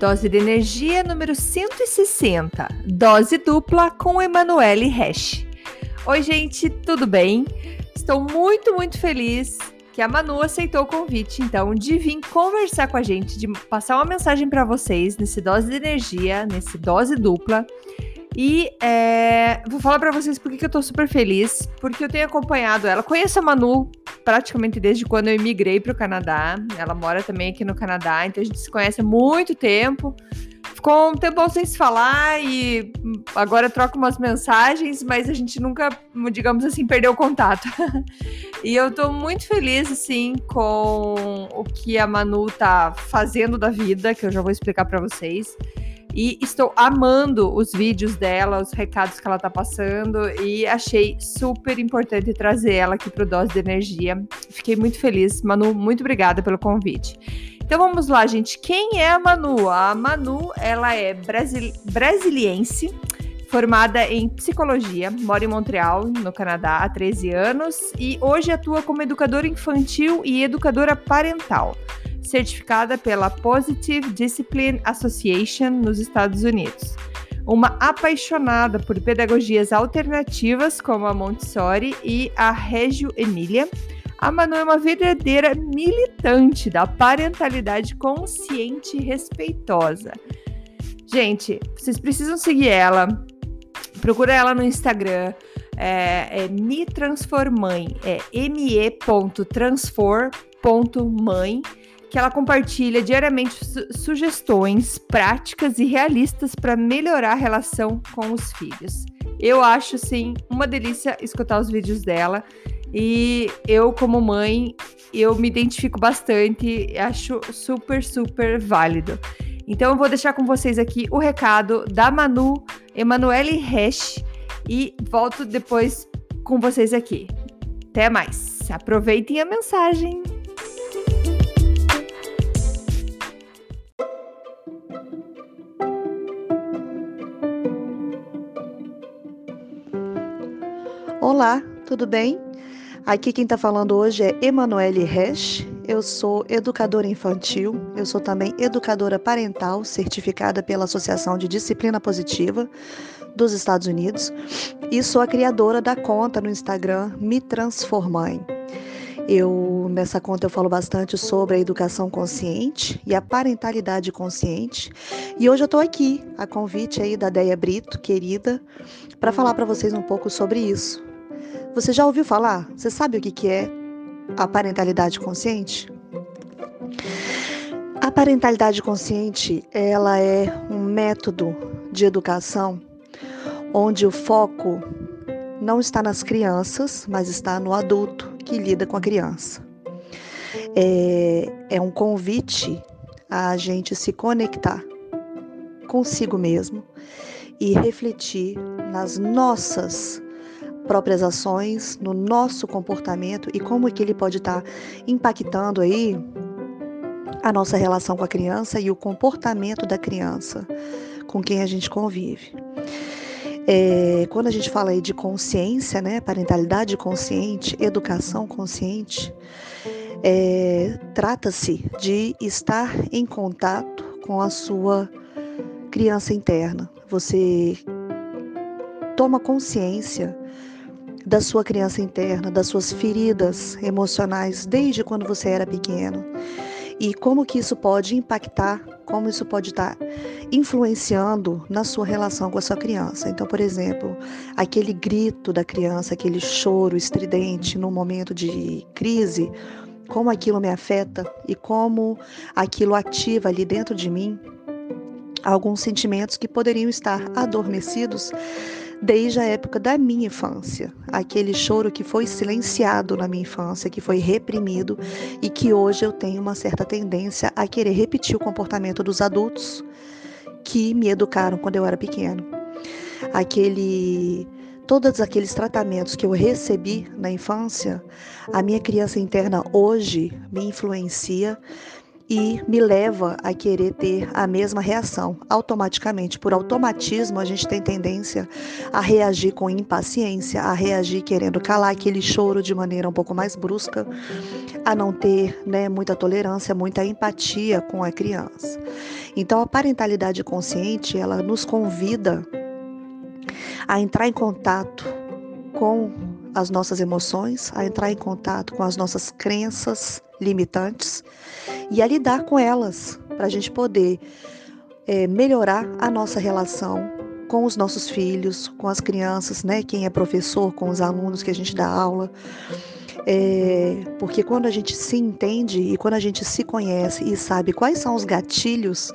Dose de energia número 160, dose dupla com Emanuele Resch. Oi, gente, tudo bem? Estou muito, muito feliz que a Manu aceitou o convite, então, de vir conversar com a gente, de passar uma mensagem para vocês nesse dose de energia, nesse dose dupla. E é, vou falar para vocês porque que eu tô super feliz, porque eu tenho acompanhado ela. Conheço a Manu praticamente desde quando eu imigrei para o Canadá. Ela mora também aqui no Canadá, então a gente se conhece há muito tempo. Ficou um tempo sem se falar e agora troca umas mensagens, mas a gente nunca, digamos assim, perdeu o contato. e eu tô muito feliz, assim, com o que a Manu tá fazendo da vida, que eu já vou explicar para vocês. E estou amando os vídeos dela, os recados que ela tá passando e achei super importante trazer ela aqui pro Dose de Energia. Fiquei muito feliz. Manu, muito obrigada pelo convite. Então vamos lá, gente. Quem é a Manu? A Manu, ela é brasil brasiliense, formada em psicologia, mora em Montreal, no Canadá, há 13 anos e hoje atua como educadora infantil e educadora parental certificada pela Positive Discipline Association nos Estados Unidos. Uma apaixonada por pedagogias alternativas como a Montessori e a Reggio Emília, a Manu é uma verdadeira militante da parentalidade consciente e respeitosa. Gente, vocês precisam seguir ela. Procura ela no Instagram. É, é me transformãe. É me.transfor.mãe que ela compartilha diariamente su sugestões práticas e realistas para melhorar a relação com os filhos. Eu acho, sim, uma delícia escutar os vídeos dela e eu, como mãe, eu me identifico bastante, acho super, super válido. Então, eu vou deixar com vocês aqui o recado da Manu Emanuele Resch e volto depois com vocês aqui. Até mais. Aproveitem a mensagem. Olá, tudo bem? Aqui quem está falando hoje é Emanuele Resch. Eu sou educadora infantil, eu sou também educadora parental, certificada pela Associação de Disciplina Positiva dos Estados Unidos e sou a criadora da conta no Instagram Me Transformãe. Eu nessa conta eu falo bastante sobre a educação consciente e a parentalidade consciente. E hoje eu estou aqui a convite aí da Deia Brito, querida, para falar para vocês um pouco sobre isso, você já ouviu falar? Você sabe o que, que é a parentalidade consciente? A parentalidade consciente, ela é um método de educação onde o foco não está nas crianças, mas está no adulto que lida com a criança. É, é um convite a gente se conectar consigo mesmo e refletir nas nossas próprias ações, no nosso comportamento e como que ele pode estar tá impactando aí a nossa relação com a criança e o comportamento da criança com quem a gente convive. É, quando a gente fala aí de consciência, né, parentalidade consciente, educação consciente, é, trata-se de estar em contato com a sua criança interna. Você toma consciência da sua criança interna, das suas feridas emocionais desde quando você era pequeno. E como que isso pode impactar, como isso pode estar influenciando na sua relação com a sua criança. Então, por exemplo, aquele grito da criança, aquele choro estridente no momento de crise, como aquilo me afeta e como aquilo ativa ali dentro de mim alguns sentimentos que poderiam estar adormecidos desde a época da minha infância. Aquele choro que foi silenciado na minha infância, que foi reprimido e que hoje eu tenho uma certa tendência a querer repetir o comportamento dos adultos que me educaram quando eu era pequeno. Aquele todos aqueles tratamentos que eu recebi na infância, a minha criança interna hoje me influencia e me leva a querer ter a mesma reação. Automaticamente, por automatismo, a gente tem tendência a reagir com impaciência, a reagir querendo calar aquele choro de maneira um pouco mais brusca, a não ter né, muita tolerância, muita empatia com a criança. Então, a parentalidade consciente, ela nos convida a entrar em contato com as nossas emoções, a entrar em contato com as nossas crenças limitantes e a lidar com elas, para a gente poder é, melhorar a nossa relação com os nossos filhos, com as crianças, né? Quem é professor, com os alunos que a gente dá aula. É, porque quando a gente se entende e quando a gente se conhece e sabe quais são os gatilhos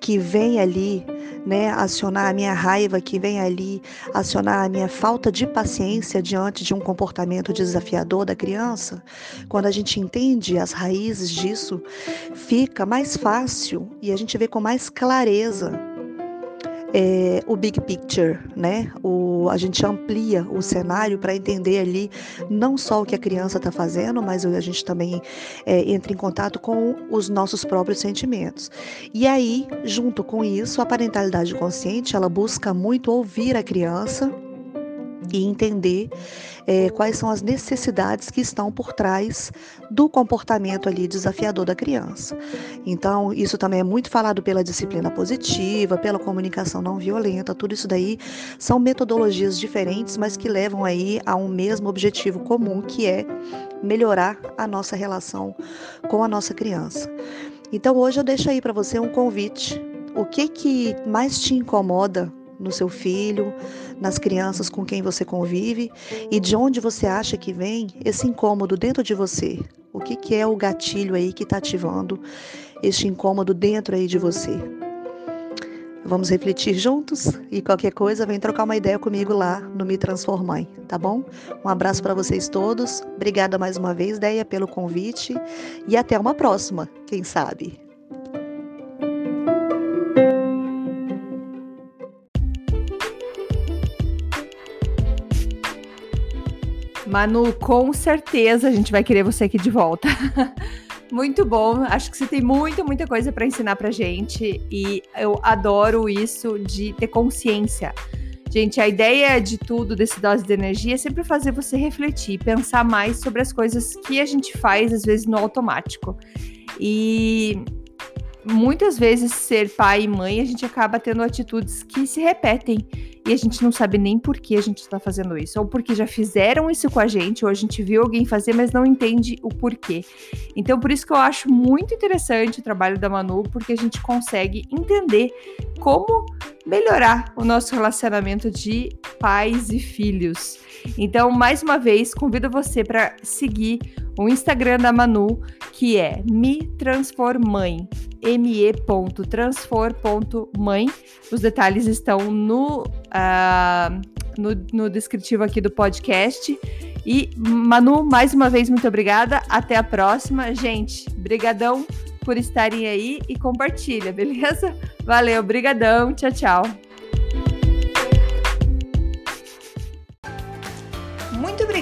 que vêm ali, né, acionar a minha raiva, que vem ali acionar a minha falta de paciência diante de um comportamento desafiador da criança, quando a gente entende as raízes disso, fica mais fácil e a gente vê com mais clareza é, o big picture, né? O, a gente amplia o cenário para entender ali não só o que a criança está fazendo, mas a gente também é, entra em contato com os nossos próprios sentimentos. E aí, junto com isso, a parentalidade consciente ela busca muito ouvir a criança e entender é, quais são as necessidades que estão por trás do comportamento ali desafiador da criança. Então, isso também é muito falado pela disciplina positiva, pela comunicação não violenta, tudo isso daí são metodologias diferentes, mas que levam aí a um mesmo objetivo comum, que é melhorar a nossa relação com a nossa criança. Então, hoje eu deixo aí para você um convite. O que que mais te incomoda no seu filho, nas crianças com quem você convive e de onde você acha que vem esse incômodo dentro de você. O que, que é o gatilho aí que está ativando este incômodo dentro aí de você? Vamos refletir juntos e qualquer coisa vem trocar uma ideia comigo lá no Me Transformar, tá bom? Um abraço para vocês todos. Obrigada mais uma vez, Deia, pelo convite e até uma próxima, quem sabe. Manu, com certeza a gente vai querer você aqui de volta. muito bom. Acho que você tem muita, muita coisa para ensinar pra gente e eu adoro isso de ter consciência. Gente, a ideia de tudo desse dose de energia é sempre fazer você refletir, pensar mais sobre as coisas que a gente faz às vezes no automático. E muitas vezes ser pai e mãe, a gente acaba tendo atitudes que se repetem e a gente não sabe nem por que a gente está fazendo isso, ou porque já fizeram isso com a gente, ou a gente viu alguém fazer, mas não entende o porquê. Então, por isso que eu acho muito interessante o trabalho da Manu, porque a gente consegue entender como melhorar o nosso relacionamento de pais e filhos. Então, mais uma vez, convido você para seguir o Instagram da Manu, que é me transformãe, me.transfor.mãe. Os detalhes estão no, uh, no, no descritivo aqui do podcast. E Manu, mais uma vez, muito obrigada. Até a próxima. Gente, brigadão por estarem aí e compartilha, beleza? Valeu, brigadão. Tchau, tchau.